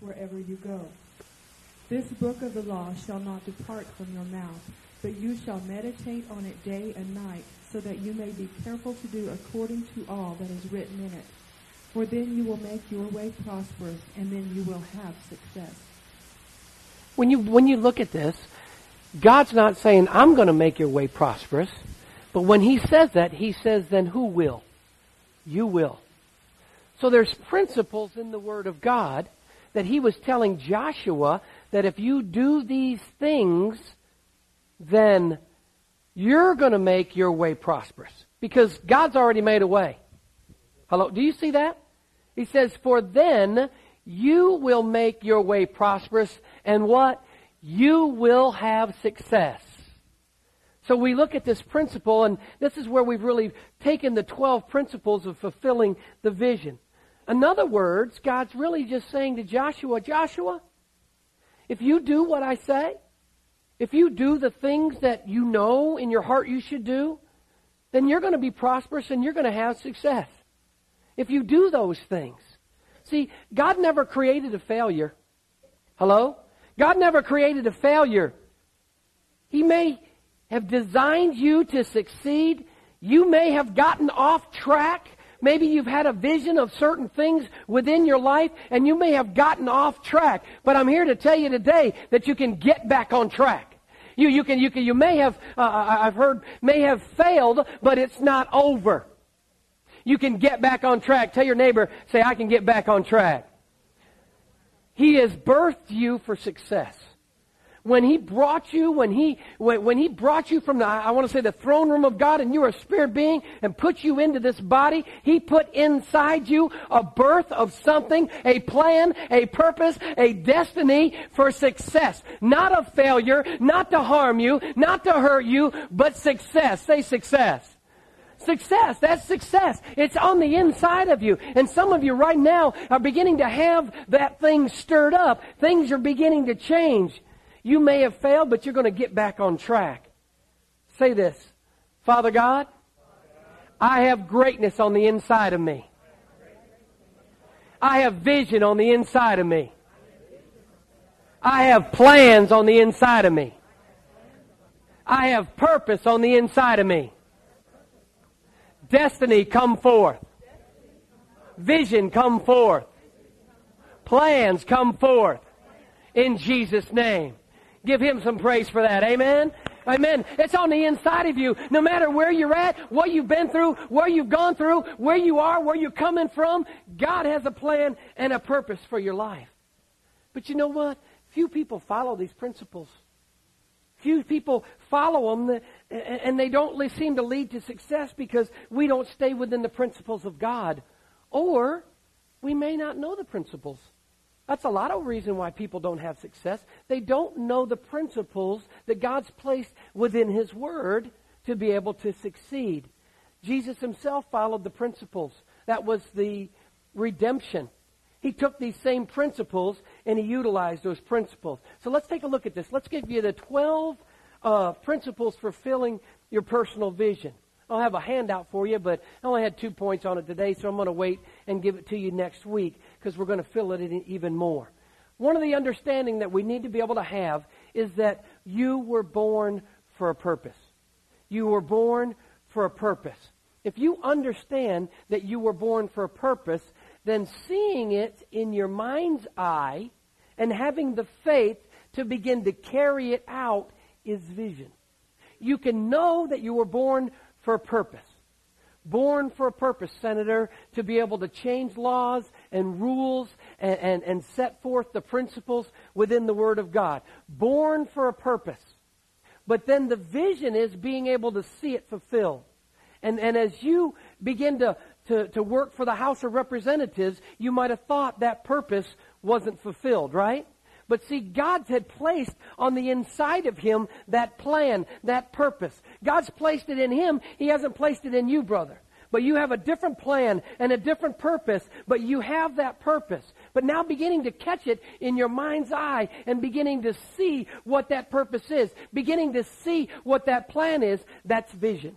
wherever you go. This book of the law shall not depart from your mouth, but you shall meditate on it day and night, so that you may be careful to do according to all that is written in it. For then you will make your way prosperous, and then you will have success. When you, when you look at this, God's not saying, I'm going to make your way prosperous. But when He says that, He says, then who will? You will. So there's principles in the Word of God that He was telling Joshua that if you do these things, then you're going to make your way prosperous. Because God's already made a way. Hello? Do you see that? He says, for then you will make your way prosperous and what? You will have success. So we look at this principle and this is where we've really taken the 12 principles of fulfilling the vision. In other words, God's really just saying to Joshua, Joshua, if you do what I say, if you do the things that you know in your heart you should do, then you're going to be prosperous and you're going to have success. If you do those things. See, God never created a failure. Hello? God never created a failure. He may have designed you to succeed. You may have gotten off track. Maybe you've had a vision of certain things within your life and you may have gotten off track. But I'm here to tell you today that you can get back on track. You, you can, you can, you may have, uh, I've heard, may have failed, but it's not over. You can get back on track. Tell your neighbor, say, I can get back on track. He has birthed you for success when He brought you, when He, when, when He brought you from the, I want to say the throne room of God and you are a spirit being and put you into this body, He put inside you a birth of something, a plan, a purpose, a destiny for success. Not a failure, not to harm you, not to hurt you, but success. Say success. Success. That's success. It's on the inside of you. And some of you right now are beginning to have that thing stirred up. Things are beginning to change. You may have failed, but you're going to get back on track. Say this Father God, I have greatness on the inside of me. I have vision on the inside of me. I have plans on the inside of me. I have purpose on the inside of me. Destiny come forth. Vision come forth. Plans come forth. In Jesus' name. Give him some praise for that. Amen. Amen. It's on the inside of you. No matter where you're at, what you've been through, where you've gone through, where you are, where you're coming from, God has a plan and a purpose for your life. But you know what? Few people follow these principles. Few people follow them eh, eh, and they don't seem to lead to success because we don't stay within the principles of God. Or we may not know the principles. That's a lot of reason why people don't have success. They don't know the principles that God's placed within His Word to be able to succeed. Jesus himself followed the principles. That was the redemption. He took these same principles and he utilized those principles. So let's take a look at this. Let's give you the 12 uh, principles for filling your personal vision. I'll have a handout for you, but I only had two points on it today, so I'm going to wait and give it to you next week because we're going to fill it in even more. One of the understanding that we need to be able to have is that you were born for a purpose. You were born for a purpose. If you understand that you were born for a purpose, then seeing it in your mind's eye and having the faith to begin to carry it out is vision. You can know that you were born for a purpose. Born for a purpose, Senator, to be able to change laws and rules and, and, and set forth the principles within the Word of God. Born for a purpose. But then the vision is being able to see it fulfilled. And, and as you begin to, to, to work for the House of Representatives, you might have thought that purpose wasn't fulfilled, right? But see, God had placed on the inside of him that plan, that purpose. God's placed it in him. He hasn't placed it in you, brother. But you have a different plan and a different purpose, but you have that purpose. But now beginning to catch it in your mind's eye and beginning to see what that purpose is, beginning to see what that plan is, that's vision.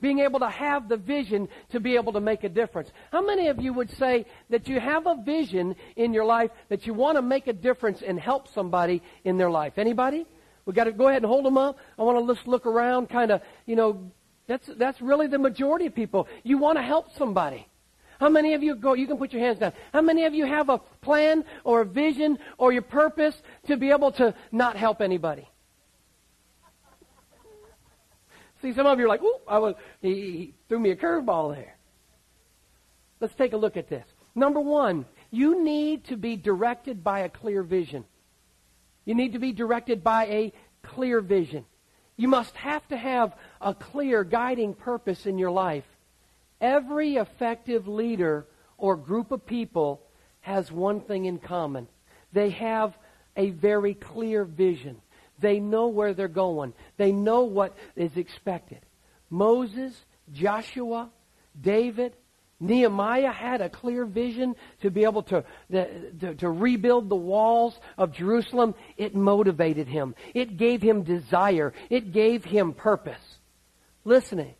being able to have the vision to be able to make a difference. How many of you would say that you have a vision in your life that you want to make a difference and help somebody in their life? Anybody? We've got to go ahead and hold them up. I want to just look around, kind of, you know, that's that's really the majority of people. You want to help somebody. How many of you go? You can put your hands down. How many of you have a plan or a vision or your purpose to be able to not help anybody? See, some of you are like, "Ooh, I was." He, he threw me a curveball there. Let's take a look at this. Number one, you need to be directed by a clear vision. You need to be directed by a clear vision. You must have to have a clear guiding purpose in your life. Every effective leader or group of people has one thing in common. They have a very clear vision. They know where they're going. They know what is expected. Moses, Joshua, David, Nehemiah had a clear vision to be able to, to, to, rebuild the walls of Jerusalem. It motivated him. It gave him desire. It gave him purpose. Listening.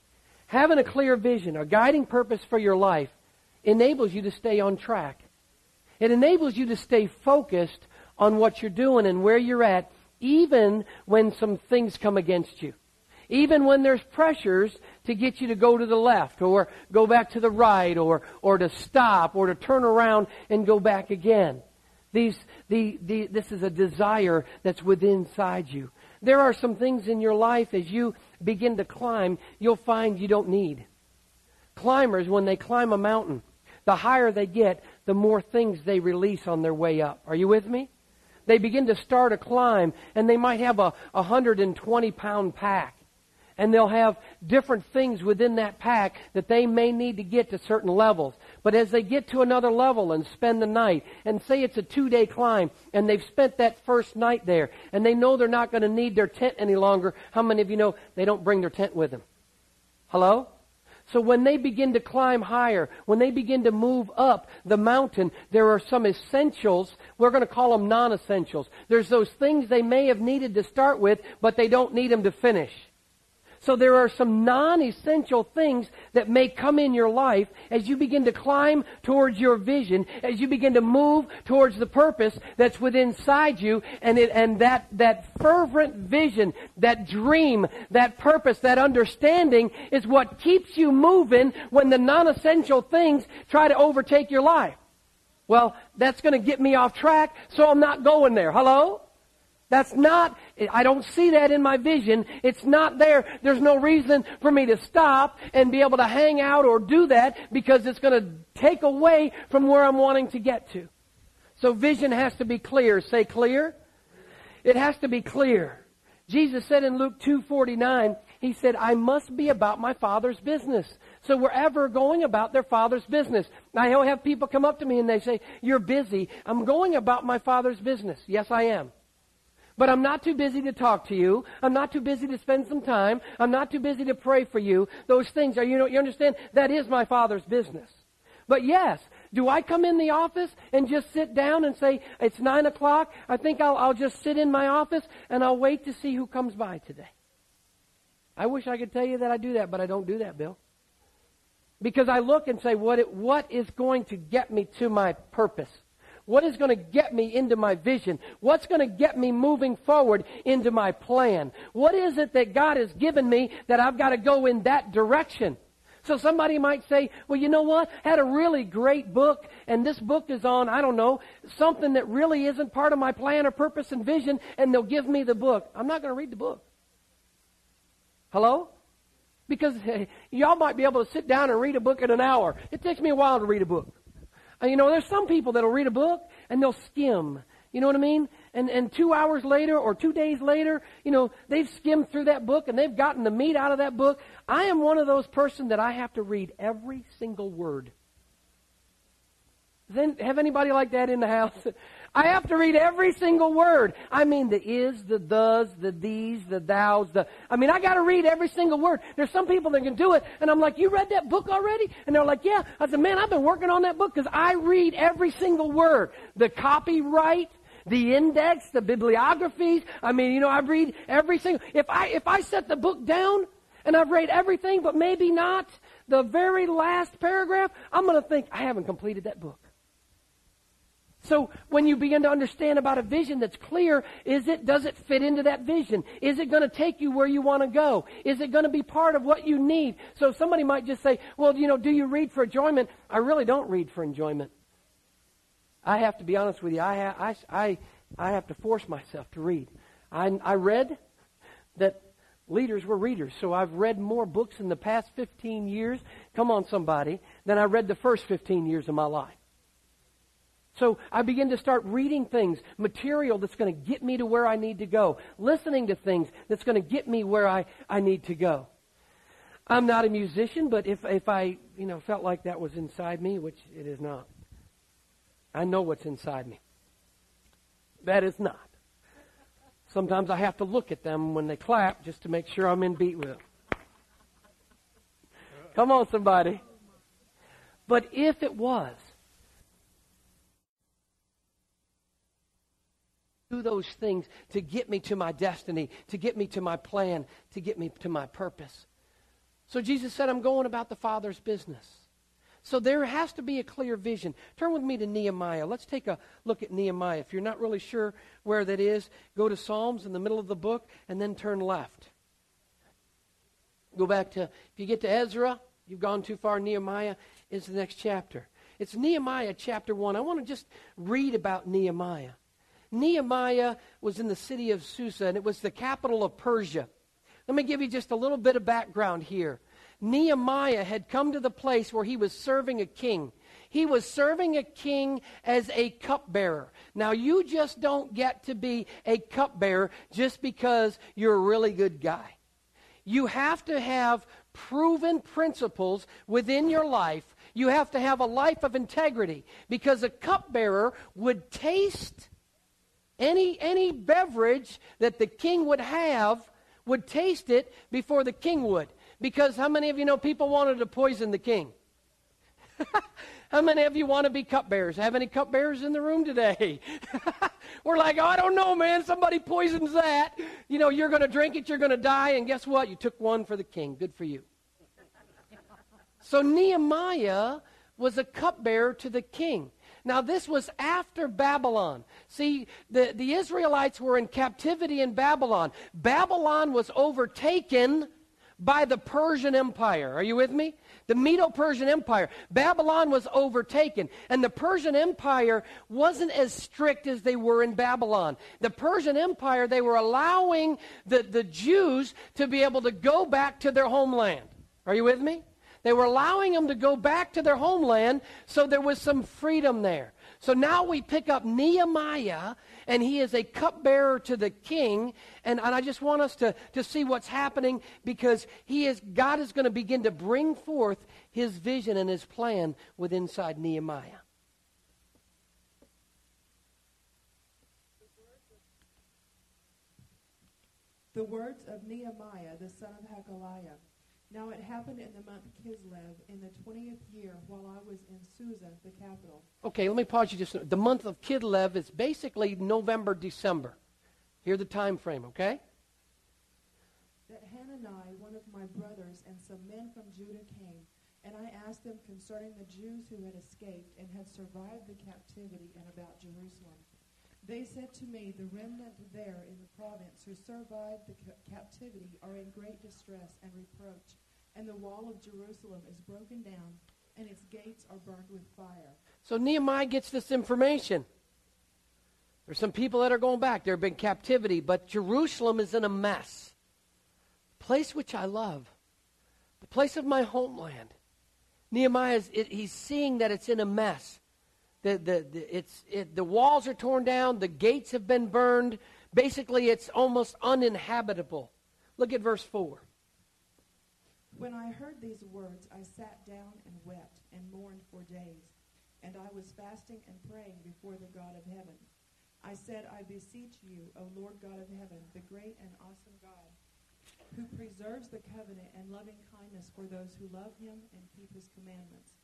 Having a clear vision, a guiding purpose for your life, enables you to stay on track. It enables you to stay focused on what you're doing and where you're at, even when some things come against you. Even when there's pressures to get you to go to the left or go back to the right or, or to stop or to turn around and go back again. These, the, the, this is a desire that's within inside you. There are some things in your life as you begin to climb, you'll find you don't need. Climbers, when they climb a mountain, the higher they get, the more things they release on their way up. Are you with me? They begin to start a climb and they might have a 120 pound pack and they'll have different things within that pack that they may need to get to certain levels. But as they get to another level and spend the night, and say it's a two day climb, and they've spent that first night there, and they know they're not going to need their tent any longer, how many of you know they don't bring their tent with them? Hello? So when they begin to climb higher, when they begin to move up the mountain, there are some essentials. We're going to call them non-essentials. There's those things they may have needed to start with, but they don't need them to finish. So there are some non-essential things that may come in your life as you begin to climb towards your vision, as you begin to move towards the purpose that's within inside you, and it, and that, that fervent vision, that dream, that purpose, that understanding is what keeps you moving when the non-essential things try to overtake your life. Well, that's going to get me off track, so I'm not going there. Hello? That's not, I don't see that in my vision. It's not there. There's no reason for me to stop and be able to hang out or do that because it's going to take away from where I'm wanting to get to. So vision has to be clear. Say clear. It has to be clear. Jesus said in Luke 2:49, he said, "I must be about my Father's business." So wherever going about their Father's business. I have people come up to me and they say, "You're busy." I'm going about my Father's business. Yes, I am. But I'm not too busy to talk to you. I'm not too busy to spend some time. I'm not too busy to pray for you. Those things are, you know, you understand? That is my Father's business. But yes, do I come in the office and just sit down and say, it's nine o'clock? I think I'll, I'll just sit in my office and I'll wait to see who comes by today. I wish I could tell you that I do that, but I don't do that, Bill. Because I look and say, what, it, what is going to get me to my purpose? What is going to get me into my vision? What's going to get me moving forward into my plan? What is it that God has given me that I've got to go in that direction? So somebody might say, well, you know what? I had a really great book and this book is on, I don't know, something that really isn't part of my plan or purpose and vision and they'll give me the book. I'm not going to read the book. Hello? Because y'all might be able to sit down and read a book in an hour. It takes me a while to read a book. Uh, you know, there's some people that'll read a book and they'll skim. You know what I mean? And, and two hours later or two days later, you know, they've skimmed through that book and they've gotten the meat out of that book. I am one of those person that I have to read every single word. Then have anybody like that in the house? I have to read every single word. I mean the is, the does, the these, the thous, the, I mean I gotta read every single word. There's some people that can do it, and I'm like, you read that book already? And they're like, yeah. I said, man, I've been working on that book because I read every single word. The copyright, the index, the bibliographies. I mean, you know, I read every single, if I, if I set the book down, and I've read everything, but maybe not the very last paragraph, I'm going to think, I haven't completed that book. So when you begin to understand about a vision that's clear, is it, does it fit into that vision? Is it going to take you where you want to go? Is it going to be part of what you need? So somebody might just say, well, you know, do you read for enjoyment? I really don't read for enjoyment. I have to be honest with you. I, ha- I, I, I have to force myself to read. I, I read that leaders were readers. So I've read more books in the past 15 years, come on somebody, than I read the first 15 years of my life. So I begin to start reading things, material that's going to get me to where I need to go, listening to things that's going to get me where I, I need to go. I'm not a musician, but if, if I, you know, felt like that was inside me, which it is not, I know what's inside me. That is not. Sometimes I have to look at them when they clap just to make sure I'm in beat with them. Come on, somebody. But if it was, do those things to get me to my destiny, to get me to my plan, to get me to my purpose. So Jesus said, I'm going about the Father's business. So there has to be a clear vision. Turn with me to Nehemiah. Let's take a look at Nehemiah. If you're not really sure where that is, go to Psalms in the middle of the book and then turn left. Go back to, if you get to Ezra, you've gone too far. Nehemiah is the next chapter. It's Nehemiah chapter 1. I want to just read about Nehemiah. Nehemiah was in the city of Susa, and it was the capital of Persia. Let me give you just a little bit of background here. Nehemiah had come to the place where he was serving a king. He was serving a king as a cupbearer. Now, you just don't get to be a cupbearer just because you're a really good guy. You have to have proven principles within your life. You have to have a life of integrity because a cupbearer would taste any, any beverage that the king would have, would taste it before the king would. Because how many of you know people wanted to poison the king? how many of you want to be cupbearers? Have any cupbearers in the room today? We're like, oh, I don't know, man. Somebody poisons that. You know, you're going to drink it, you're going to die, and guess what? You took one for the king. Good for you. so Nehemiah was a cupbearer to the king. Now, this was after Babylon. See, the, the Israelites were in captivity in Babylon. Babylon was overtaken by the Persian Empire. Are you with me? The Medo Persian Empire. Babylon was overtaken. And the Persian Empire wasn't as strict as they were in Babylon. The Persian Empire, they were allowing the, the Jews to be able to go back to their homeland. Are you with me? They were allowing them to go back to their homeland, so there was some freedom there. So now we pick up Nehemiah, and he is a cupbearer to the king. And, and I just want us to, to see what's happening because he is, God is going to begin to bring forth his vision and his plan with inside Nehemiah. The words of Nehemiah, the son of Hacaliah. Now it happened in the month Kislev in the 20th year while I was in Susa, the capital. Okay, let me pause you just. The month of Kislev is basically November, December. Here the time frame, okay? That Hanani, one of my brothers, and some men from Judah came, and I asked them concerning the Jews who had escaped and had survived the captivity and about Jerusalem. They said to me, The remnant there in the province who survived the ca- captivity are in great distress and reproach, and the wall of Jerusalem is broken down, and its gates are burned with fire. So Nehemiah gets this information. There's some people that are going back. There have been captivity, but Jerusalem is in a mess. The Place which I love, the place of my homeland. Nehemiah is, it, he's seeing that it's in a mess. The, the, it's, it, the walls are torn down, the gates have been burned. Basically, it's almost uninhabitable. Look at verse 4. When I heard these words, I sat down and wept and mourned for days. And I was fasting and praying before the God of heaven. I said, I beseech you, O Lord God of heaven, the great and awesome God, who preserves the covenant and loving kindness for those who love him and keep his commandments.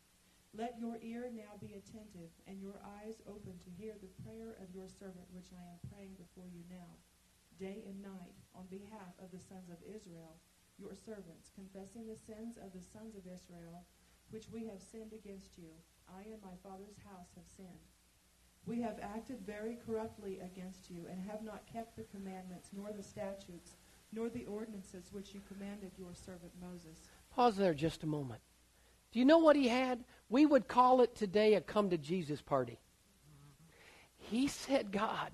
Let your ear now be attentive and your eyes open to hear the prayer of your servant which I am praying before you now, day and night, on behalf of the sons of Israel, your servants, confessing the sins of the sons of Israel, which we have sinned against you. I and my father's house have sinned. We have acted very corruptly against you, and have not kept the commandments, nor the statutes, nor the ordinances which you commanded your servant Moses. Pause there just a moment. Do you know what he had? We would call it today a come to Jesus party. He said, God,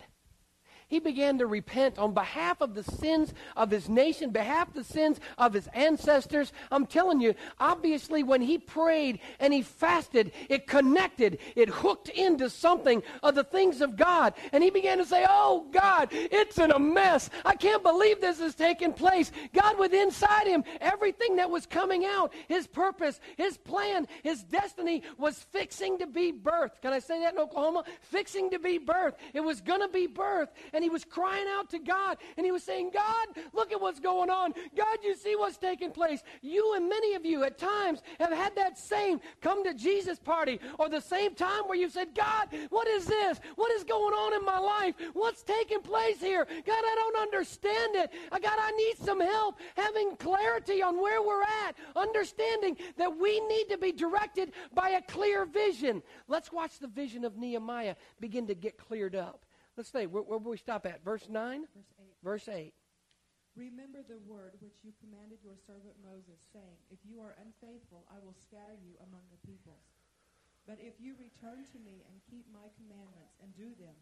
he began to repent on behalf of the sins of his nation, behalf of the sins of his ancestors. I'm telling you, obviously when he prayed and he fasted, it connected, it hooked into something of the things of God. And he began to say, Oh God, it's in a mess. I can't believe this is taking place. God with inside him, everything that was coming out, his purpose, his plan, his destiny was fixing to be birth. Can I say that in Oklahoma? Fixing to be birth. It was going to be birth. And and he was crying out to God and he was saying, God, look at what's going on. God, you see what's taking place. You and many of you at times have had that same come to Jesus party or the same time where you said, God, what is this? What is going on in my life? What's taking place here? God, I don't understand it. Uh, God, I need some help having clarity on where we're at, understanding that we need to be directed by a clear vision. Let's watch the vision of Nehemiah begin to get cleared up. Let's stay. Where, where will we stop at? Verse 9? Verse 8. Verse 8. Remember the word which you commanded your servant Moses, saying, If you are unfaithful, I will scatter you among the peoples. But if you return to me and keep my commandments and do them,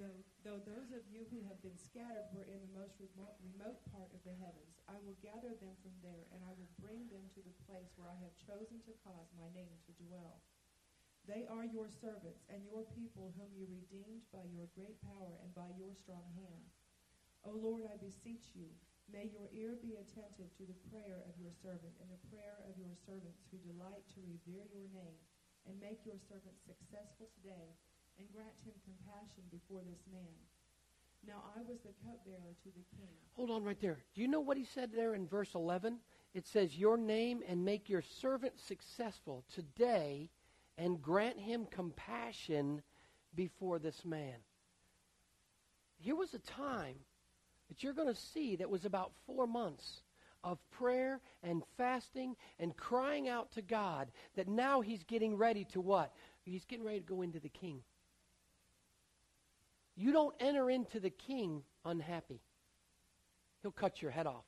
though, though those of you who have been scattered were in the most remote, remote part of the heavens, I will gather them from there, and I will bring them to the place where I have chosen to cause my name to dwell. They are your servants and your people whom you redeemed by your great power and by your strong hand. O Lord, I beseech you, may your ear be attentive to the prayer of your servant and the prayer of your servants who delight to revere your name, and make your servant successful today, and grant him compassion before this man. Now I was the cupbearer to the king. Hold on right there. Do you know what he said there in verse 11? It says, Your name and make your servant successful today and grant him compassion before this man. Here was a time that you're going to see that was about four months of prayer and fasting and crying out to God that now he's getting ready to what? He's getting ready to go into the king. You don't enter into the king unhappy. He'll cut your head off.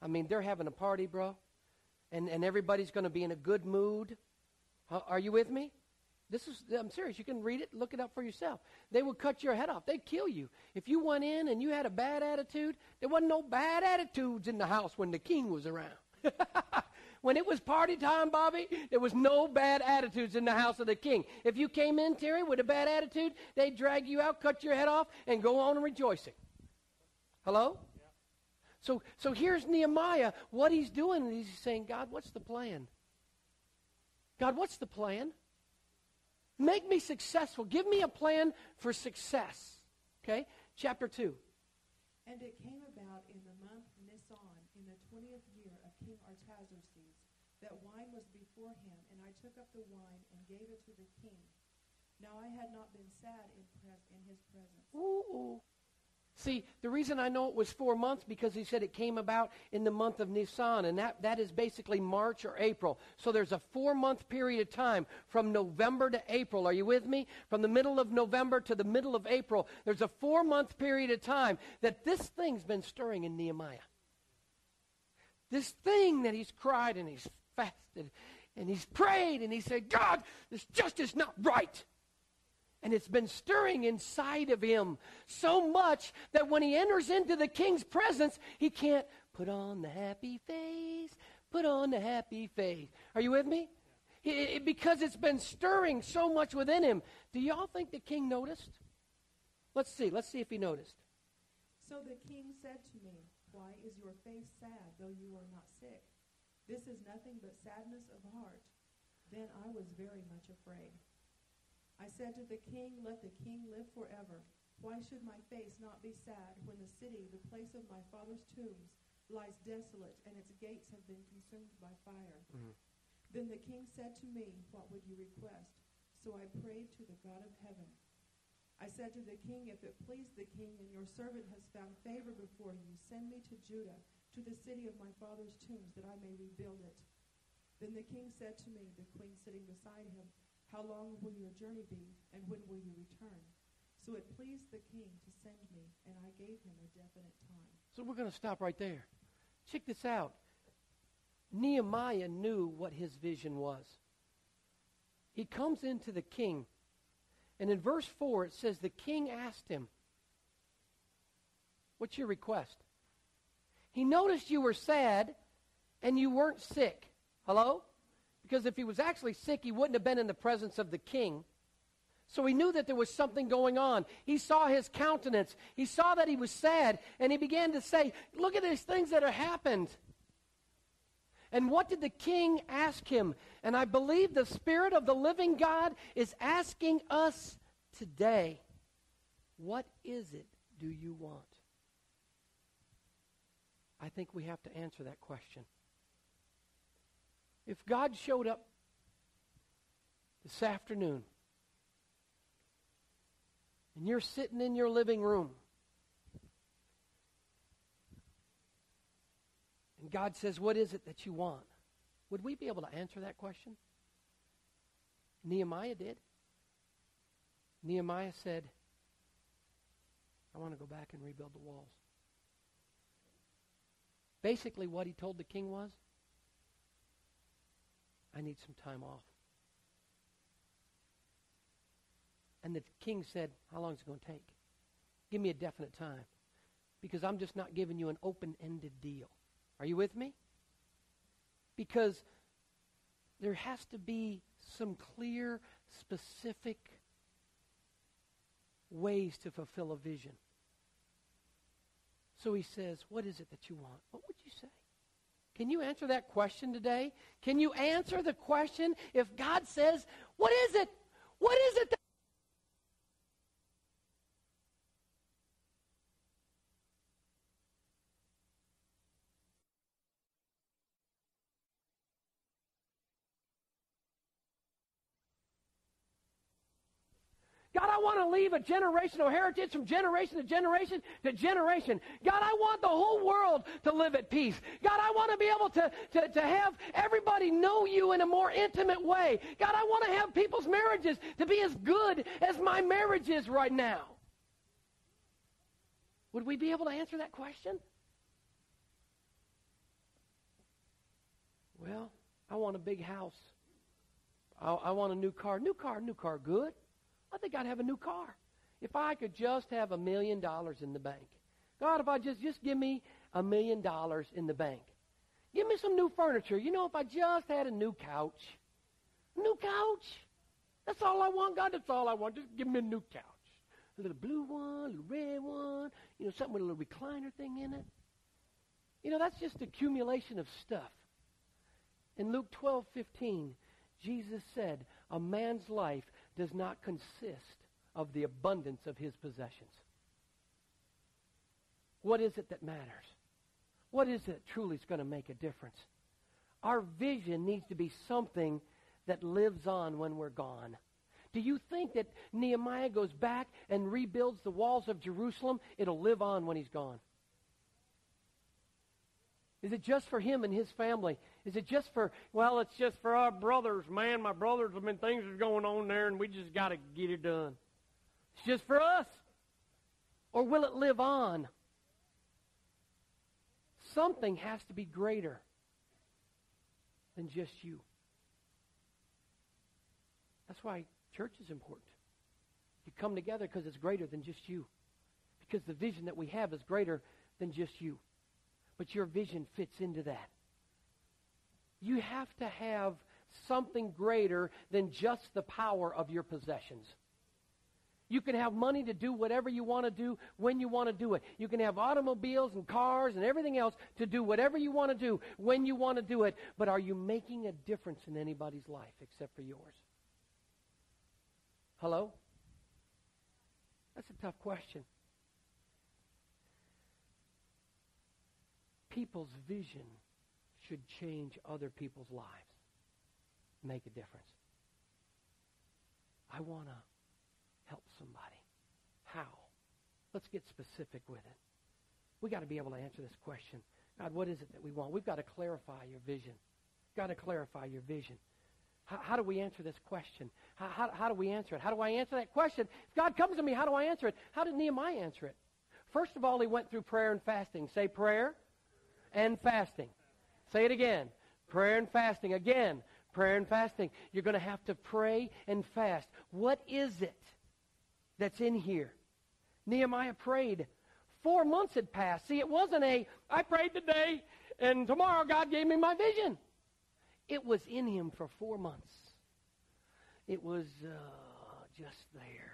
I mean, they're having a party, bro, and, and everybody's going to be in a good mood. Are you with me? This is, I'm serious. You can read it, look it up for yourself. They would cut your head off. They'd kill you. If you went in and you had a bad attitude, there wasn't no bad attitudes in the house when the king was around. when it was party time, Bobby, there was no bad attitudes in the house of the king. If you came in, Terry, with a bad attitude, they'd drag you out, cut your head off, and go on rejoicing. Hello? Yeah. So, so here's Nehemiah. What he's doing, he's saying, God, what's the plan? God, what's the plan? Make me successful. Give me a plan for success. Okay? Chapter 2. And it came about in the month Nisan, in the twentieth year of King Artaxerxes, that wine was before him, and I took up the wine and gave it to the king. Now I had not been sad in, pres- in his presence. Ooh. See, the reason I know it was four months because he said it came about in the month of Nisan, and that, that is basically March or April. So there's a four month period of time from November to April. Are you with me? From the middle of November to the middle of April, there's a four month period of time that this thing's been stirring in Nehemiah. This thing that he's cried and he's fasted and he's prayed and he said, God, this just is not right. And it's been stirring inside of him so much that when he enters into the king's presence, he can't put on the happy face, put on the happy face. Are you with me? It, it, because it's been stirring so much within him. Do y'all think the king noticed? Let's see. Let's see if he noticed. So the king said to me, Why is your face sad, though you are not sick? This is nothing but sadness of heart. Then I was very much afraid. I said to the king, Let the king live forever. Why should my face not be sad when the city, the place of my father's tombs, lies desolate and its gates have been consumed by fire? Mm-hmm. Then the king said to me, What would you request? So I prayed to the God of heaven. I said to the king, If it please the king and your servant has found favor before you, send me to Judah to the city of my father's tombs, that I may rebuild it. Then the king said to me, the queen sitting beside him, How long will your journey be, and when will you return? So it pleased the king to send me, and I gave him a definite time. So we're going to stop right there. Check this out. Nehemiah knew what his vision was. He comes into the king, and in verse 4 it says, The king asked him, What's your request? He noticed you were sad and you weren't sick. Hello? Because if he was actually sick, he wouldn't have been in the presence of the king. So he knew that there was something going on. He saw his countenance. He saw that he was sad, and he began to say, Look at these things that have happened. And what did the king ask him? And I believe the Spirit of the living God is asking us today, What is it do you want? I think we have to answer that question. If God showed up this afternoon and you're sitting in your living room and God says, What is it that you want? Would we be able to answer that question? Nehemiah did. Nehemiah said, I want to go back and rebuild the walls. Basically, what he told the king was, I need some time off. And the king said, How long is it going to take? Give me a definite time. Because I'm just not giving you an open ended deal. Are you with me? Because there has to be some clear, specific ways to fulfill a vision. So he says, What is it that you want? What would you say? Can you answer that question today? Can you answer the question if God says, What is it? What is it that God, I want leave a generational heritage from generation to generation to generation. God, I want the whole world to live at peace. God, I want to be able to, to, to have everybody know you in a more intimate way. God, I want to have people's marriages to be as good as my marriage is right now. Would we be able to answer that question? Well, I want a big house. I, I want a new car. New car, new car, good. I think I'd have a new car. If I could just have a million dollars in the bank. God, if I just, just give me a million dollars in the bank. Give me some new furniture. You know, if I just had a new couch. New couch. That's all I want, God. That's all I want. Just give me a new couch. A little blue one, a little red one, you know, something with a little recliner thing in it. You know, that's just accumulation of stuff. In Luke 12, 15, Jesus said, A man's life does not consist of the abundance of his possessions. What is it that matters? What is it truly is going to make a difference? Our vision needs to be something that lives on when we're gone. Do you think that Nehemiah goes back and rebuilds the walls of Jerusalem? It'll live on when he's gone. Is it just for him and his family? Is it just for, well, it's just for our brothers, man. My brothers have been, things are going on there and we just got to get it done. It's just for us. Or will it live on? Something has to be greater than just you. That's why church is important. You come together because it's greater than just you. Because the vision that we have is greater than just you but your vision fits into that. You have to have something greater than just the power of your possessions. You can have money to do whatever you want to do when you want to do it. You can have automobiles and cars and everything else to do whatever you want to do when you want to do it. But are you making a difference in anybody's life except for yours? Hello? That's a tough question. people's vision should change other people's lives, make a difference. I want to help somebody. How? Let's get specific with it. We got to be able to answer this question. God, what is it that we want? We've got to clarify your vision. Got to clarify your vision. How, how do we answer this question? How, how, how do we answer it? How do I answer that question? If God comes to me, how do I answer it? How did Nehemiah answer it? First of all, he went through prayer and fasting. Say prayer and fasting. Say it again. Prayer and fasting. Again, prayer and fasting. You're going to have to pray and fast. What is it that's in here? Nehemiah prayed. Four months had passed. See, it wasn't a, I prayed today and tomorrow God gave me my vision. It was in him for four months. It was uh, just there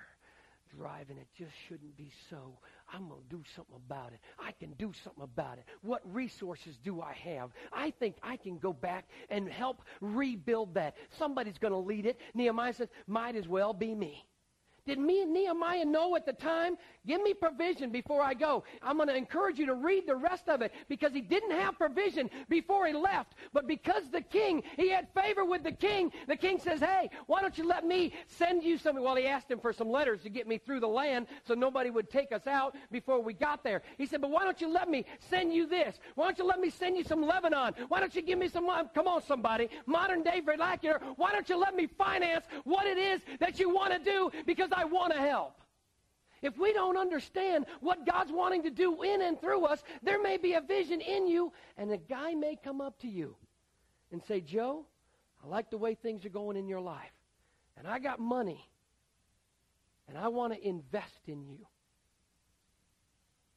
driving. It just shouldn't be so. I'm going to do something about it. I can do something about it. What resources do I have? I think I can go back and help rebuild that. Somebody's going to lead it. Nehemiah says, might as well be me. Did me and Nehemiah know at the time? Give me provision before I go. I'm going to encourage you to read the rest of it because he didn't have provision before he left. But because the king, he had favor with the king, the king says, hey, why don't you let me send you something? Well, he asked him for some letters to get me through the land so nobody would take us out before we got there. He said, but why don't you let me send you this? Why don't you let me send you some Lebanon? Why don't you give me some, uh, come on somebody, modern day vernacular, why don't you let me finance what it is that you want to do because I want to help. If we don't understand what God's wanting to do in and through us, there may be a vision in you, and a guy may come up to you and say, Joe, I like the way things are going in your life, and I got money, and I want to invest in you.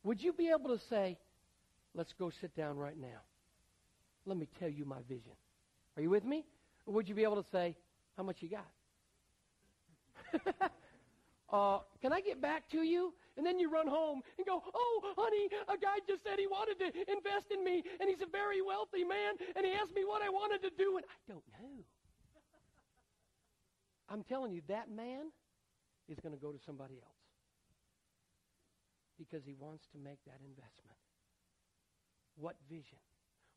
Would you be able to say, let's go sit down right now? Let me tell you my vision. Are you with me? Or would you be able to say, how much you got? uh, can I get back to you? And then you run home and go, oh, honey, a guy just said he wanted to invest in me, and he's a very wealthy man, and he asked me what I wanted to do, and I don't know. I'm telling you, that man is going to go to somebody else because he wants to make that investment. What vision?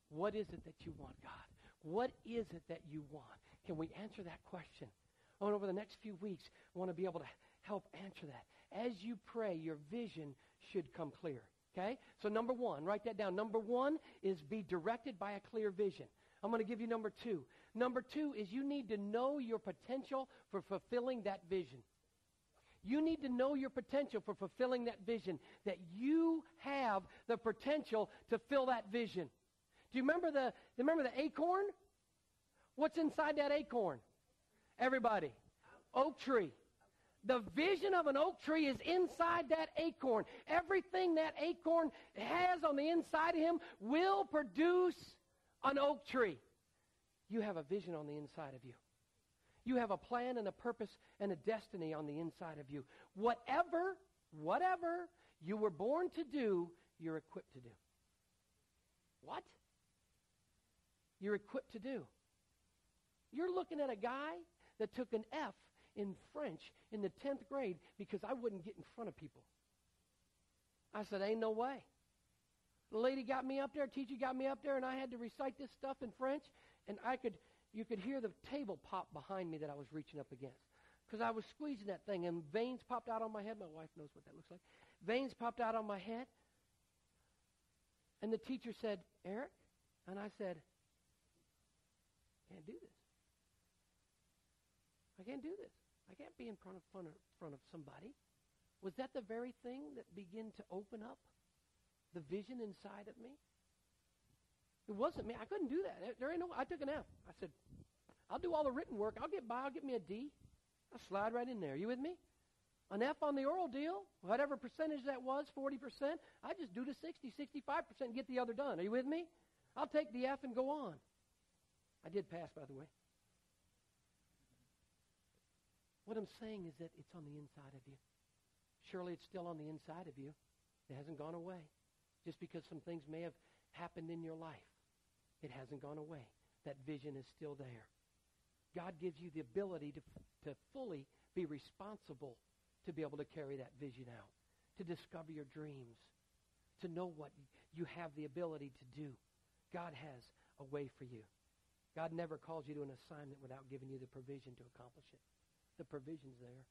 What is it that you want, God? What is it that you want? Can we answer that question? Oh, and over the next few weeks, I want to be able to help answer that. As you pray, your vision should come clear. Okay? So number one, write that down. Number one is be directed by a clear vision. I'm going to give you number two. Number two is you need to know your potential for fulfilling that vision. You need to know your potential for fulfilling that vision, that you have the potential to fill that vision. Do you remember the, remember the acorn? What's inside that acorn? Everybody. Oak tree. The vision of an oak tree is inside that acorn. Everything that acorn has on the inside of him will produce an oak tree. You have a vision on the inside of you. You have a plan and a purpose and a destiny on the inside of you. Whatever, whatever you were born to do, you're equipped to do. What? You're equipped to do. You're looking at a guy that took an F in French in the 10th grade because I wouldn't get in front of people. I said, ain't no way. The lady got me up there, teacher got me up there, and I had to recite this stuff in French, and I could, you could hear the table pop behind me that I was reaching up against. Because I was squeezing that thing, and veins popped out on my head. My wife knows what that looks like. Veins popped out on my head. And the teacher said, Eric? And I said, can't do this. I can't do this. I can't be in front of, front of, front of somebody. Was that the very thing that began to open up the vision inside of me? It wasn't me. I couldn't do that. There ain't no. I took an F. I said, I'll do all the written work. I'll get by. I'll get me a D. I'll slide right in there. You with me? An F on the oral deal, whatever percentage that was, 40%, I just do the 60, 65% and get the other done. Are you with me? I'll take the F and go on. I did pass, by the way. What I'm saying is that it's on the inside of you. Surely it's still on the inside of you. It hasn't gone away. Just because some things may have happened in your life, it hasn't gone away. That vision is still there. God gives you the ability to, to fully be responsible to be able to carry that vision out, to discover your dreams, to know what you have the ability to do. God has a way for you. God never calls you to an assignment without giving you the provision to accomplish it. The provision's there.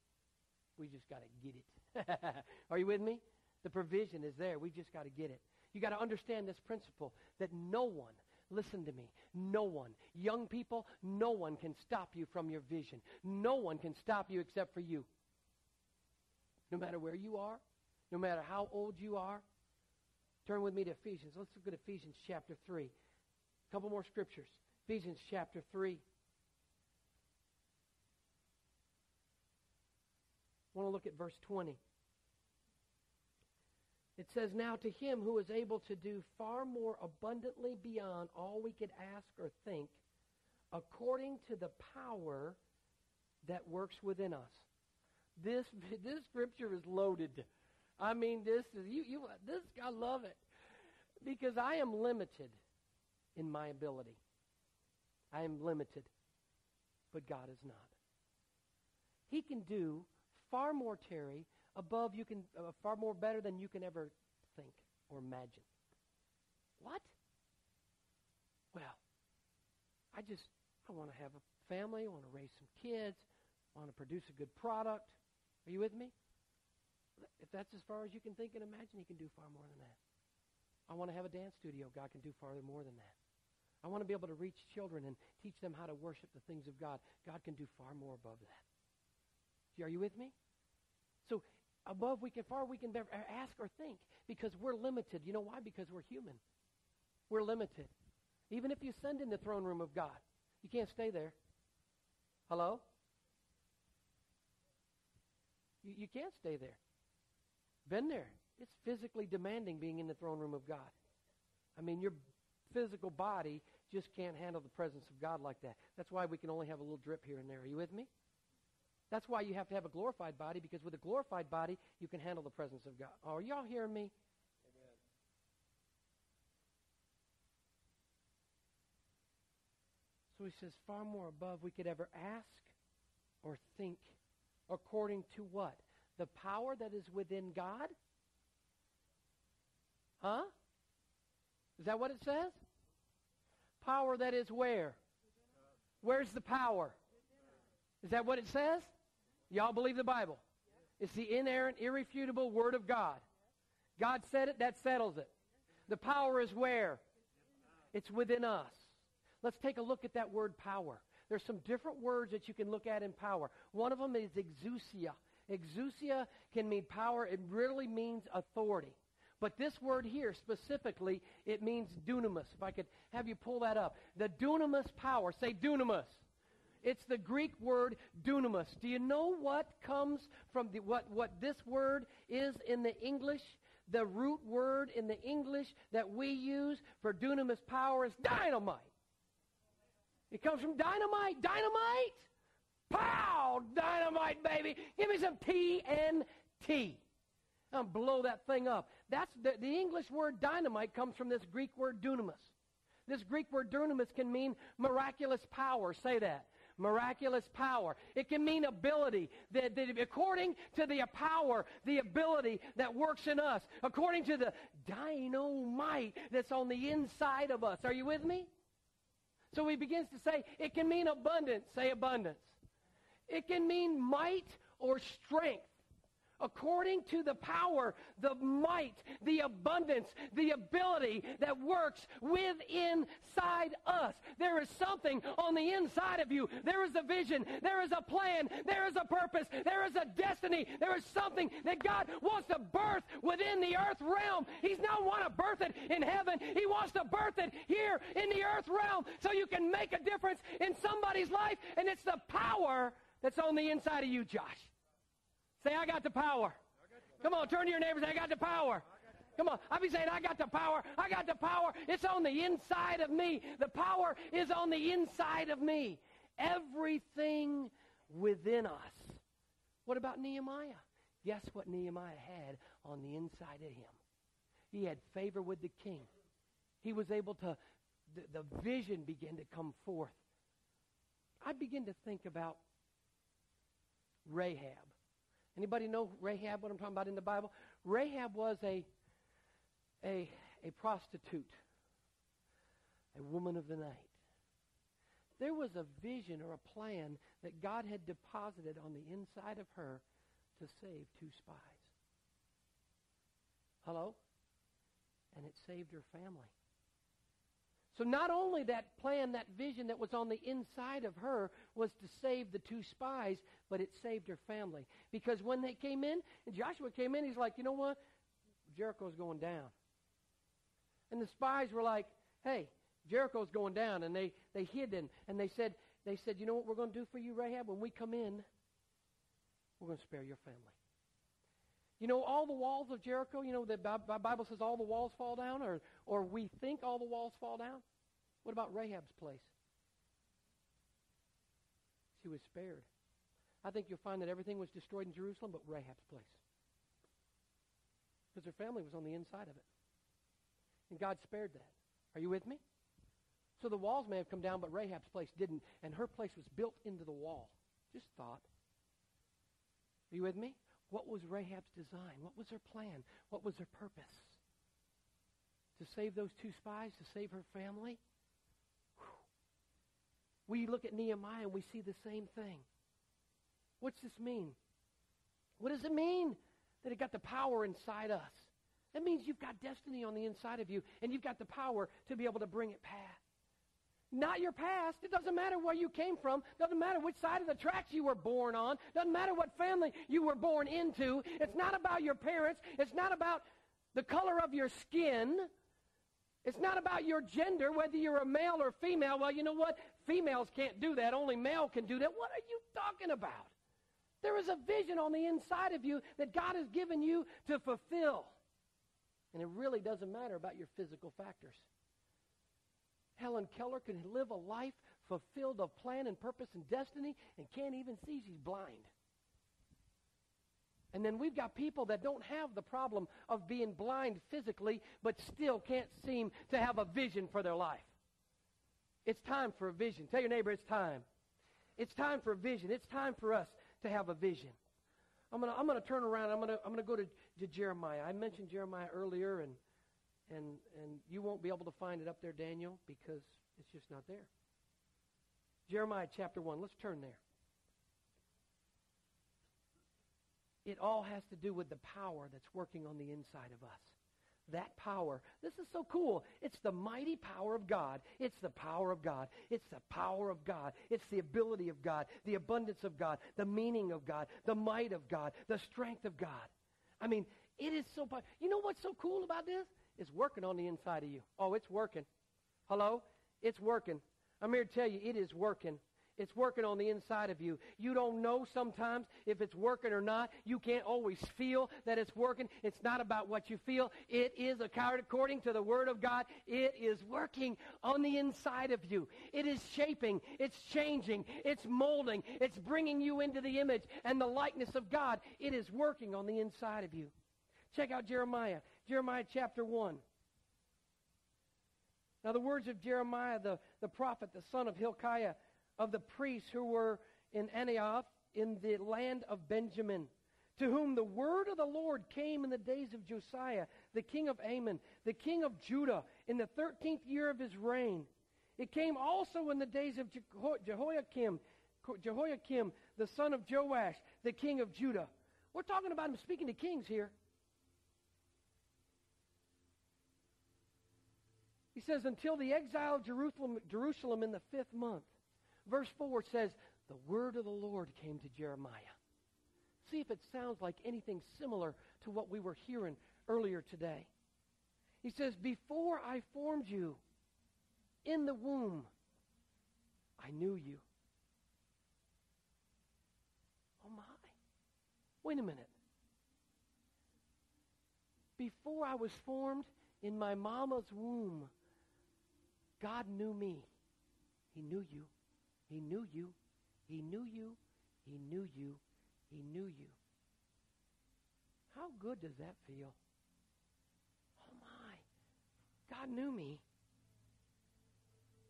We just got to get it. Are you with me? The provision is there. We just got to get it. You got to understand this principle that no one, listen to me, no one, young people, no one can stop you from your vision. No one can stop you except for you. No matter where you are, no matter how old you are. Turn with me to Ephesians. Let's look at Ephesians chapter 3. A couple more scriptures. Ephesians chapter 3. I want to look at verse 20. It says, Now to him who is able to do far more abundantly beyond all we could ask or think, according to the power that works within us. This, this scripture is loaded. I mean, this is, you, you, this, I love it. Because I am limited in my ability. I am limited. But God is not. He can do far more, Terry, above you can, uh, far more better than you can ever think or imagine. What? Well, I just, I want to have a family, I want to raise some kids, I want to produce a good product. Are you with me? If that's as far as you can think and imagine, He can do far more than that. I want to have a dance studio. God can do far more than that. I want to be able to reach children and teach them how to worship the things of God. God can do far more above that. Are you with me? So above we can far we can ask or think because we're limited. You know why? Because we're human. We're limited. Even if you send in the throne room of God, you can't stay there. Hello? You, you can't stay there. Been there. It's physically demanding being in the throne room of God. I mean, your physical body just can't handle the presence of God like that. That's why we can only have a little drip here and there. Are you with me? That's why you have to have a glorified body, because with a glorified body, you can handle the presence of God. Are y'all hearing me? So he says, far more above we could ever ask or think, according to what? The power that is within God? Huh? Is that what it says? Power that is where? Where's the power? Is that what it says? Y'all believe the Bible? It's the inerrant, irrefutable Word of God. God said it, that settles it. The power is where? It's within us. Let's take a look at that word power. There's some different words that you can look at in power. One of them is exousia. Exousia can mean power. It really means authority. But this word here specifically, it means dunamis. If I could have you pull that up. The dunamis power. Say dunamis. It's the Greek word dunamis. Do you know what comes from the, what, what this word is in the English? The root word in the English that we use for dunamis power is dynamite. It comes from dynamite. Dynamite! Pow! Dynamite, baby! Give me some TNT. I'll blow that thing up. That's the, the English word dynamite comes from this Greek word dunamis. This Greek word dunamis can mean miraculous power. Say that miraculous power. It can mean ability. That, that according to the power, the ability that works in us, according to the dynamite that's on the inside of us. Are you with me? So he begins to say it can mean abundance. Say abundance. It can mean might or strength according to the power, the might, the abundance, the ability that works within inside us. There is something on the inside of you. There is a vision. There is a plan. There is a purpose. There is a destiny. There is something that God wants to birth within the earth realm. He's not want to birth it in heaven. He wants to birth it here in the earth realm so you can make a difference in somebody's life. And it's the power that's on the inside of you, Josh. Say, I got the power. Come on, turn to your neighbors. I got the power. Come on. I'll be saying, I got the power. I got the power. It's on the inside of me. The power is on the inside of me. Everything within us. What about Nehemiah? Guess what Nehemiah had on the inside of him? He had favor with the king. He was able to, the, the vision began to come forth. I begin to think about Rahab. Anybody know Rahab, what I'm talking about in the Bible? Rahab was a, a, a prostitute, a woman of the night. There was a vision or a plan that God had deposited on the inside of her to save two spies. Hello? and it saved her family. So not only that plan, that vision that was on the inside of her was to save the two spies, but it saved her family. Because when they came in, and Joshua came in, he's like, you know what? Jericho's going down. And the spies were like, hey, Jericho's going down. And they, they hid and, and they said, they said, you know what we're going to do for you, Rahab? When we come in, we're going to spare your family. You know, all the walls of Jericho, you know, the Bible says all the walls fall down, or, or we think all the walls fall down. What about Rahab's place? She was spared. I think you'll find that everything was destroyed in Jerusalem but Rahab's place. Because her family was on the inside of it. And God spared that. Are you with me? So the walls may have come down, but Rahab's place didn't. And her place was built into the wall. Just thought. Are you with me? What was Rahab's design? What was her plan? What was her purpose? To save those two spies? To save her family? We look at Nehemiah and we see the same thing. What's this mean? What does it mean that it got the power inside us? That means you've got destiny on the inside of you, and you've got the power to be able to bring it past. Not your past. It doesn't matter where you came from. Doesn't matter which side of the tracks you were born on. Doesn't matter what family you were born into. It's not about your parents. It's not about the color of your skin. It's not about your gender, whether you're a male or female. Well, you know what? Females can't do that. Only male can do that. What are you talking about? There is a vision on the inside of you that God has given you to fulfill. And it really doesn't matter about your physical factors. Helen Keller can live a life fulfilled of plan and purpose and destiny and can't even see she's blind. And then we've got people that don't have the problem of being blind physically, but still can't seem to have a vision for their life. It's time for a vision. Tell your neighbor it's time. It's time for a vision. It's time for us to have a vision. I'm gonna I'm gonna turn around. I'm gonna I'm gonna go to, to Jeremiah. I mentioned Jeremiah earlier, and and and you won't be able to find it up there, Daniel, because it's just not there. Jeremiah chapter 1. Let's turn there. It all has to do with the power that's working on the inside of us. That power. This is so cool. It's the mighty power of God. It's the power of God. It's the power of God. It's the ability of God, the abundance of God, the meaning of God, the might of God, the strength of God. I mean, it is so. Powerful. You know what's so cool about this? It's working on the inside of you. Oh, it's working. Hello? It's working. I'm here to tell you, it is working. It's working on the inside of you. You don't know sometimes if it's working or not. You can't always feel that it's working. It's not about what you feel. It is, according to the Word of God, it is working on the inside of you. It is shaping. It's changing. It's molding. It's bringing you into the image and the likeness of God. It is working on the inside of you. Check out Jeremiah. Jeremiah chapter 1. Now, the words of Jeremiah, the, the prophet, the son of Hilkiah, of the priests who were in Anathoth in the land of Benjamin, to whom the word of the Lord came in the days of Josiah, the king of Ammon, the king of Judah, in the thirteenth year of his reign. It came also in the days of Jehoiakim, Jehoiakim, the son of Joash, the king of Judah. We're talking about him speaking to kings here. He says, until the exile of Jerusalem, Jerusalem in the fifth month. Verse 4 says, the word of the Lord came to Jeremiah. See if it sounds like anything similar to what we were hearing earlier today. He says, Before I formed you in the womb, I knew you. Oh my. Wait a minute. Before I was formed in my mama's womb, God knew me. He knew you. He knew you. He knew you. He knew you. He knew you. How good does that feel? Oh my. God knew me.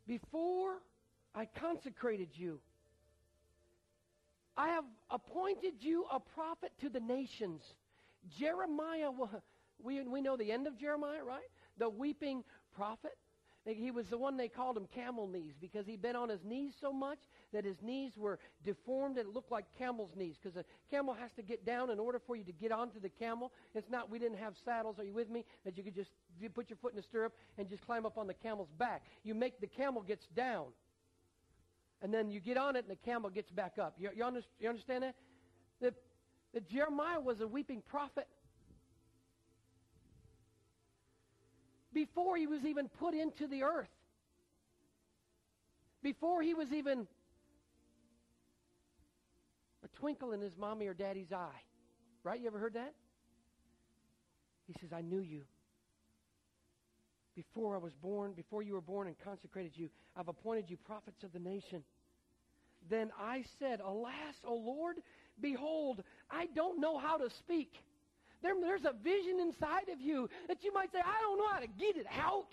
Before I consecrated you, I have appointed you a prophet to the nations. Jeremiah, we, we know the end of Jeremiah, right? The weeping prophet. He was the one they called him camel knees because he'd been on his knees so much that his knees were deformed and it looked like camel's knees because a camel has to get down in order for you to get onto the camel. It's not, we didn't have saddles, are you with me? That you could just you put your foot in a stirrup and just climb up on the camel's back. You make the camel gets down. And then you get on it and the camel gets back up. You, you, under, you understand that? that? That Jeremiah was a weeping prophet. Before he was even put into the earth, before he was even a twinkle in his mommy or daddy's eye. Right? You ever heard that? He says, I knew you. Before I was born, before you were born and consecrated you, I've appointed you prophets of the nation. Then I said, Alas, O Lord, behold, I don't know how to speak. There, there's a vision inside of you that you might say, I don't know how to get it out.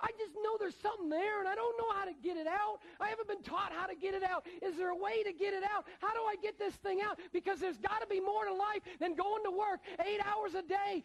I just know there's something there and I don't know how to get it out. I haven't been taught how to get it out. Is there a way to get it out? How do I get this thing out? Because there's got to be more to life than going to work eight hours a day,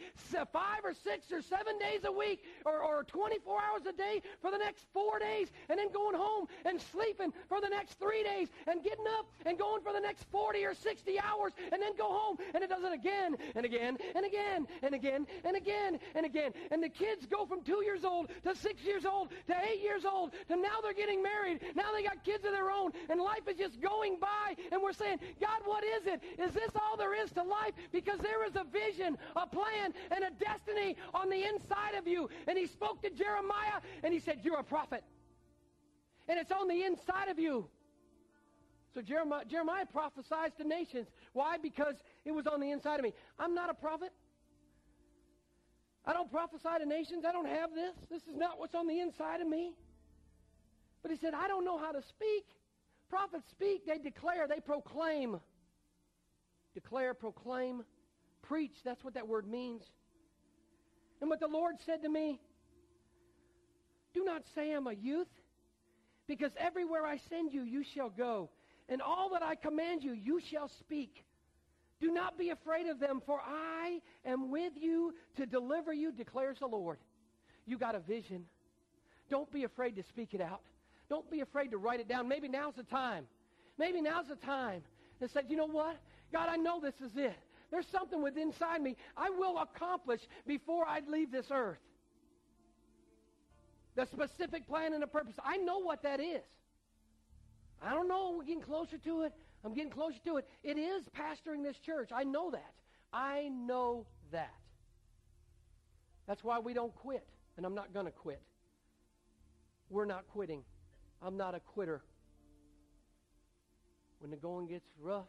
five or six or seven days a week, or, or 24 hours a day for the next four days, and then going home and sleeping for the next three days, and getting up and going for the next 40 or 60 hours, and then go home, and it does it again and again and again and again and again and again. And the kids go from two years old to six years old to eight years old to now they're getting married. Now they got kids of their own and life is just going by and we're saying, God, what is it? Is this all there is to life? Because there is a vision, a plan, and a destiny on the inside of you. And he spoke to Jeremiah and he said, you're a prophet. And it's on the inside of you. So Jeremiah, Jeremiah prophesies to nations. Why? Because it was on the inside of me. I'm not a prophet. I don't prophesy to nations. I don't have this. This is not what's on the inside of me. But he said, I don't know how to speak. Prophets speak, they declare, they proclaim. Declare, proclaim, preach. That's what that word means. And what the Lord said to me, do not say I'm a youth, because everywhere I send you, you shall go. And all that I command you, you shall speak. Do not be afraid of them, for I am with you to deliver you, declares the Lord. You got a vision. Don't be afraid to speak it out. Don't be afraid to write it down. Maybe now's the time. Maybe now's the time to say, you know what? God, I know this is it. There's something within inside me I will accomplish before I leave this earth. The specific plan and the purpose. I know what that is. I don't know. We're getting closer to it. I'm getting closer to it. It is pastoring this church. I know that. I know that. That's why we don't quit. And I'm not going to quit. We're not quitting. I'm not a quitter. When the going gets rough,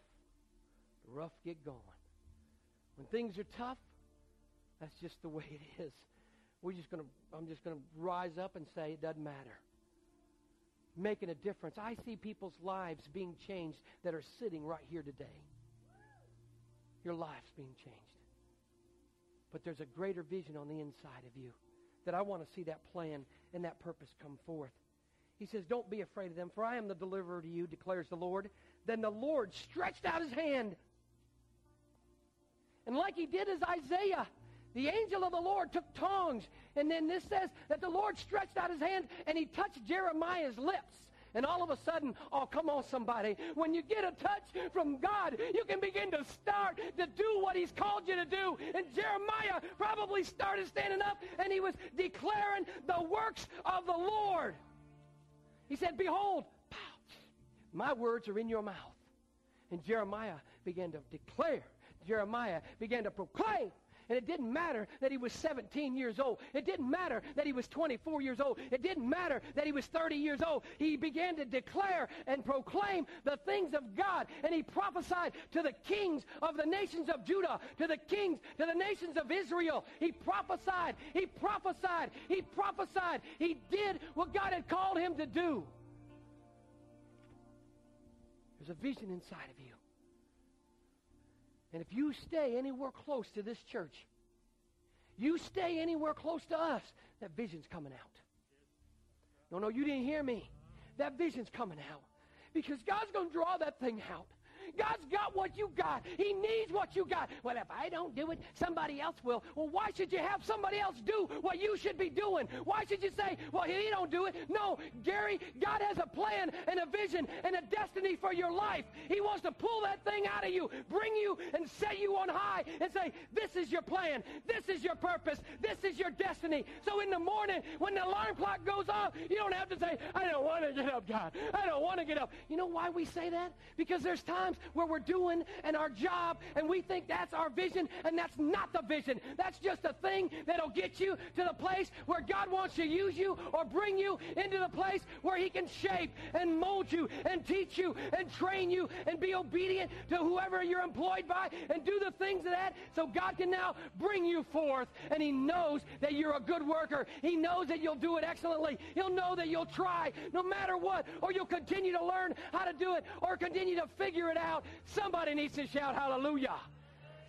the rough get going. When things are tough, that's just the way it is. We're just going to, I'm just going to rise up and say it doesn't matter making a difference. I see people's lives being changed that are sitting right here today. Your life's being changed. But there's a greater vision on the inside of you that I want to see that plan and that purpose come forth. He says, Don't be afraid of them, for I am the deliverer to you, declares the Lord. Then the Lord stretched out his hand. And like he did as Isaiah, the angel of the Lord took tongs. And then this says that the Lord stretched out his hand and he touched Jeremiah's lips. And all of a sudden, oh, come on, somebody. When you get a touch from God, you can begin to start to do what He's called you to do. And Jeremiah probably started standing up and he was declaring the works of the Lord. He said, Behold, my words are in your mouth. And Jeremiah began to declare. Jeremiah began to proclaim and it didn't matter that he was 17 years old. It didn't matter that he was 24 years old. It didn't matter that he was 30 years old. He began to declare and proclaim the things of God. And he prophesied to the kings of the nations of Judah, to the kings, to the nations of Israel. He prophesied. He prophesied. He prophesied. He did what God had called him to do. There's a vision inside of you. And if you stay anywhere close to this church, you stay anywhere close to us, that vision's coming out. No, no, you didn't hear me. That vision's coming out. Because God's going to draw that thing out. God's got what you got. He needs what you got. Well, if I don't do it, somebody else will. Well, why should you have somebody else do what you should be doing? Why should you say, well, he don't do it? No, Gary, God has a plan and a vision and a destiny for your life. He wants to pull that thing out of you, bring you and set you on high and say, this is your plan. This is your purpose. This is your destiny. So in the morning, when the alarm clock goes off, you don't have to say, I don't want to get up, God. I don't want to get up. You know why we say that? Because there's times where we're doing and our job and we think that's our vision and that's not the vision. That's just a thing that'll get you to the place where God wants to use you or bring you into the place where he can shape and mold you and teach you and train you and be obedient to whoever you're employed by and do the things of that so God can now bring you forth and he knows that you're a good worker. He knows that you'll do it excellently. He'll know that you'll try no matter what or you'll continue to learn how to do it or continue to figure it out. Somebody needs to shout hallelujah.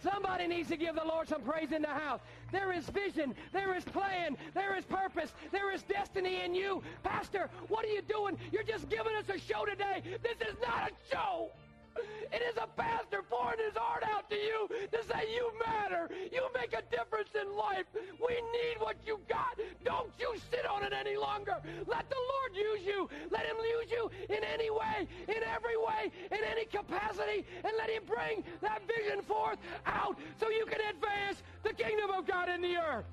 Somebody needs to give the Lord some praise in the house. There is vision. There is plan. There is purpose. There is destiny in you. Pastor, what are you doing? You're just giving us a show today. This is not a show. It is a pastor pouring his heart out to you to say you matter. You make a difference in life. We need what you got. Don't you sit on it any longer. Let the Lord use you. Let him use you in any way, in every way, in any capacity, and let him bring that vision forth out so you can advance the kingdom of God in the earth.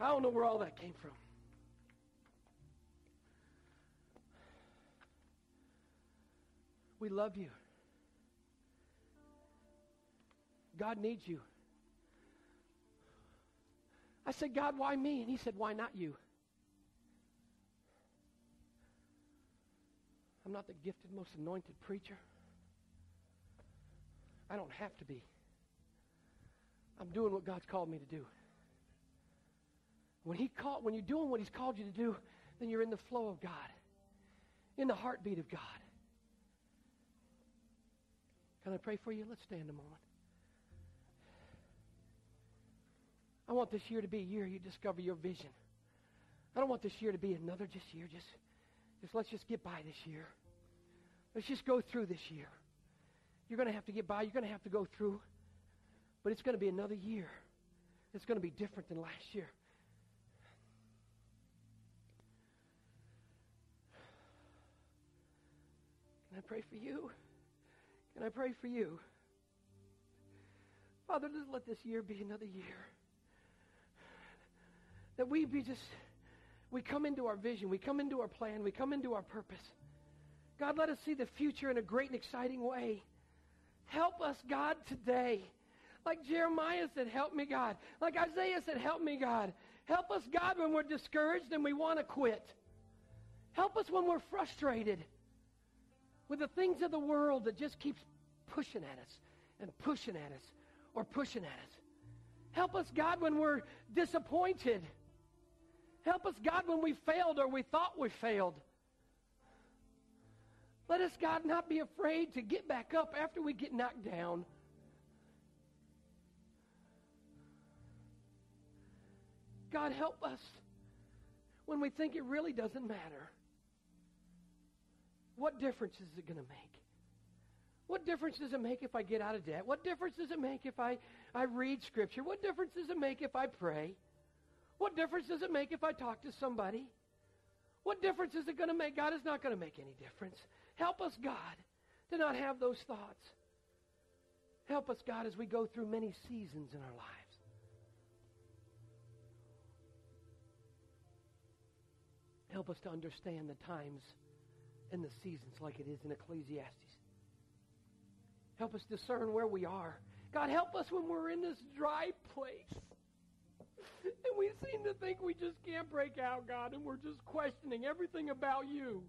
I don't know where all that came from. We love you. God needs you. I said, God, why me? And he said, why not you? I'm not the gifted, most anointed preacher. I don't have to be. I'm doing what God's called me to do. When he called, when you're doing what he's called you to do, then you're in the flow of God, in the heartbeat of God. Can I pray for you? Let's stand a moment. I want this year to be a year you discover your vision. I don't want this year to be another just year. Just, just let's just get by this year. Let's just go through this year. You're going to have to get by. You're going to have to go through. But it's going to be another year. It's going to be different than last year. Can I pray for you? Can I pray for you? Father, let this year be another year. That we be just, we come into our vision, we come into our plan, we come into our purpose. God, let us see the future in a great and exciting way. Help us, God, today. Like Jeremiah said, help me, God. Like Isaiah said, help me, God. Help us, God, when we're discouraged and we want to quit. Help us when we're frustrated with the things of the world that just keeps pushing at us and pushing at us or pushing at us. Help us, God, when we're disappointed. Help us, God, when we failed or we thought we failed. Let us, God, not be afraid to get back up after we get knocked down. God, help us when we think it really doesn't matter. What difference is it going to make? What difference does it make if I get out of debt? What difference does it make if I, I read Scripture? What difference does it make if I pray? What difference does it make if I talk to somebody? What difference is it going to make? God is not going to make any difference. Help us, God, to not have those thoughts. Help us, God, as we go through many seasons in our lives. Help us to understand the times and the seasons like it is in Ecclesiastes. Help us discern where we are. God, help us when we're in this dry place. And we seem to think we just can't break out, God, and we're just questioning everything about you.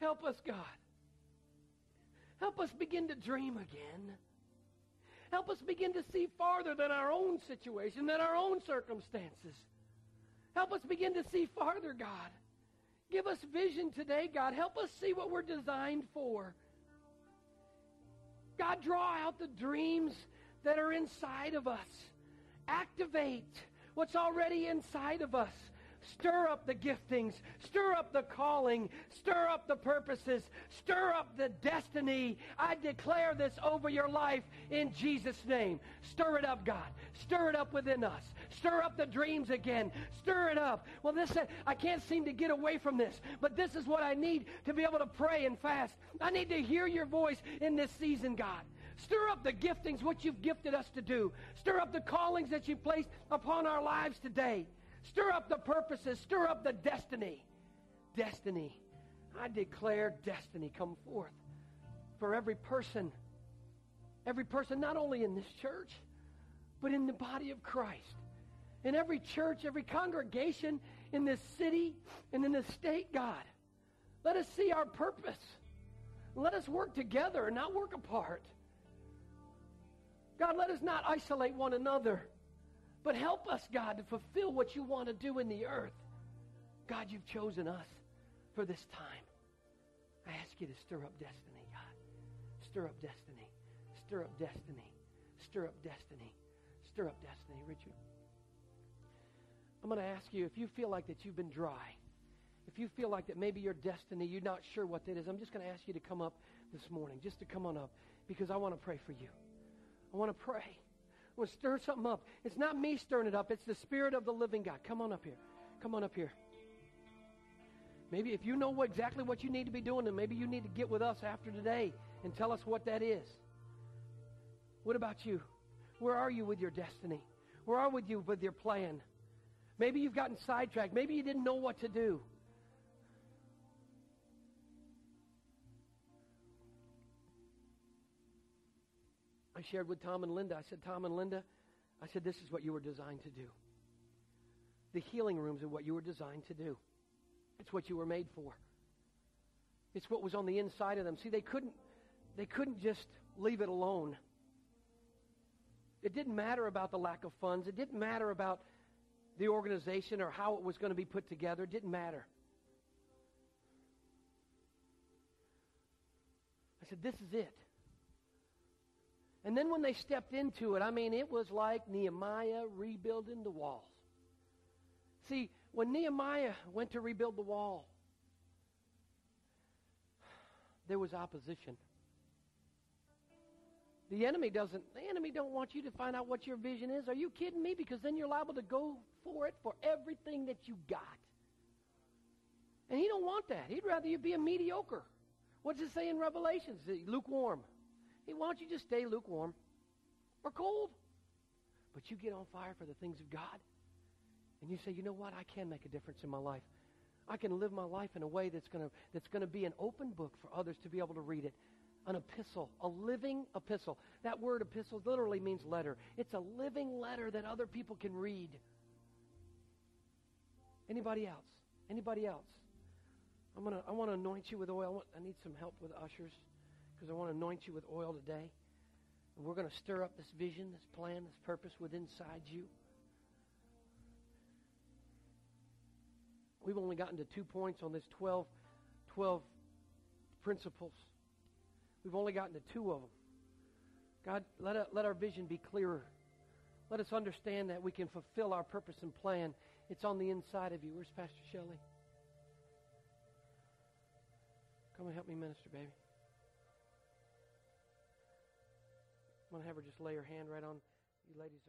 Help us, God. Help us begin to dream again. Help us begin to see farther than our own situation, than our own circumstances. Help us begin to see farther, God. Give us vision today, God. Help us see what we're designed for. God, draw out the dreams that are inside of us. Activate what's already inside of us. Stir up the giftings. Stir up the calling. Stir up the purposes. Stir up the destiny. I declare this over your life in Jesus' name. Stir it up, God. Stir it up within us. Stir up the dreams again. Stir it up. Well, this I can't seem to get away from this, but this is what I need to be able to pray and fast. I need to hear your voice in this season, God. Stir up the giftings, what you've gifted us to do. Stir up the callings that you've placed upon our lives today. Stir up the purposes. Stir up the destiny. Destiny. I declare destiny come forth for every person. Every person, not only in this church, but in the body of Christ. In every church, every congregation in this city and in this state, God. Let us see our purpose. Let us work together and not work apart. God, let us not isolate one another, but help us, God, to fulfill what you want to do in the earth. God, you've chosen us for this time. I ask you to stir up destiny, God. Stir up destiny. Stir up destiny. Stir up destiny. Stir up destiny, Richard. I'm going to ask you if you feel like that you've been dry, if you feel like that maybe your destiny, you're not sure what that is, I'm just going to ask you to come up this morning, just to come on up, because I want to pray for you. I want to pray. Want stir something up. It's not me stirring it up. It's the Spirit of the living God. Come on up here. Come on up here. Maybe if you know exactly what you need to be doing, then maybe you need to get with us after today and tell us what that is. What about you? Where are you with your destiny? Where are you with your plan? Maybe you've gotten sidetracked. Maybe you didn't know what to do. I shared with Tom and Linda. I said, Tom and Linda, I said, this is what you were designed to do. The healing rooms are what you were designed to do. It's what you were made for. It's what was on the inside of them. See, they couldn't, they couldn't just leave it alone. It didn't matter about the lack of funds. It didn't matter about the organization or how it was going to be put together. It didn't matter. I said, this is it. And then when they stepped into it, I mean, it was like Nehemiah rebuilding the walls. See, when Nehemiah went to rebuild the wall, there was opposition. The enemy doesn't the enemy don't want you to find out what your vision is. Are you kidding me? Because then you're liable to go for it for everything that you got. And he don't want that. He'd rather you be a mediocre. What does it say in Revelations? Lukewarm. He wants you to stay lukewarm or cold. But you get on fire for the things of God. And you say, you know what? I can make a difference in my life. I can live my life in a way that's going to that's going to be an open book for others to be able to read it. An epistle, a living epistle. That word epistle literally means letter. It's a living letter that other people can read. Anybody else? Anybody else? I'm gonna I want to anoint you with oil. I, want, I need some help with ushers because I want to anoint you with oil today. And we're going to stir up this vision, this plan, this purpose within inside you. We've only gotten to two points on this 12, 12 principles. We've only gotten to two of them. God, let, a, let our vision be clearer. Let us understand that we can fulfill our purpose and plan. It's on the inside of you. Where's Pastor Shelley? Come and help me minister, baby. I'm going to have her just lay her hand right on you ladies.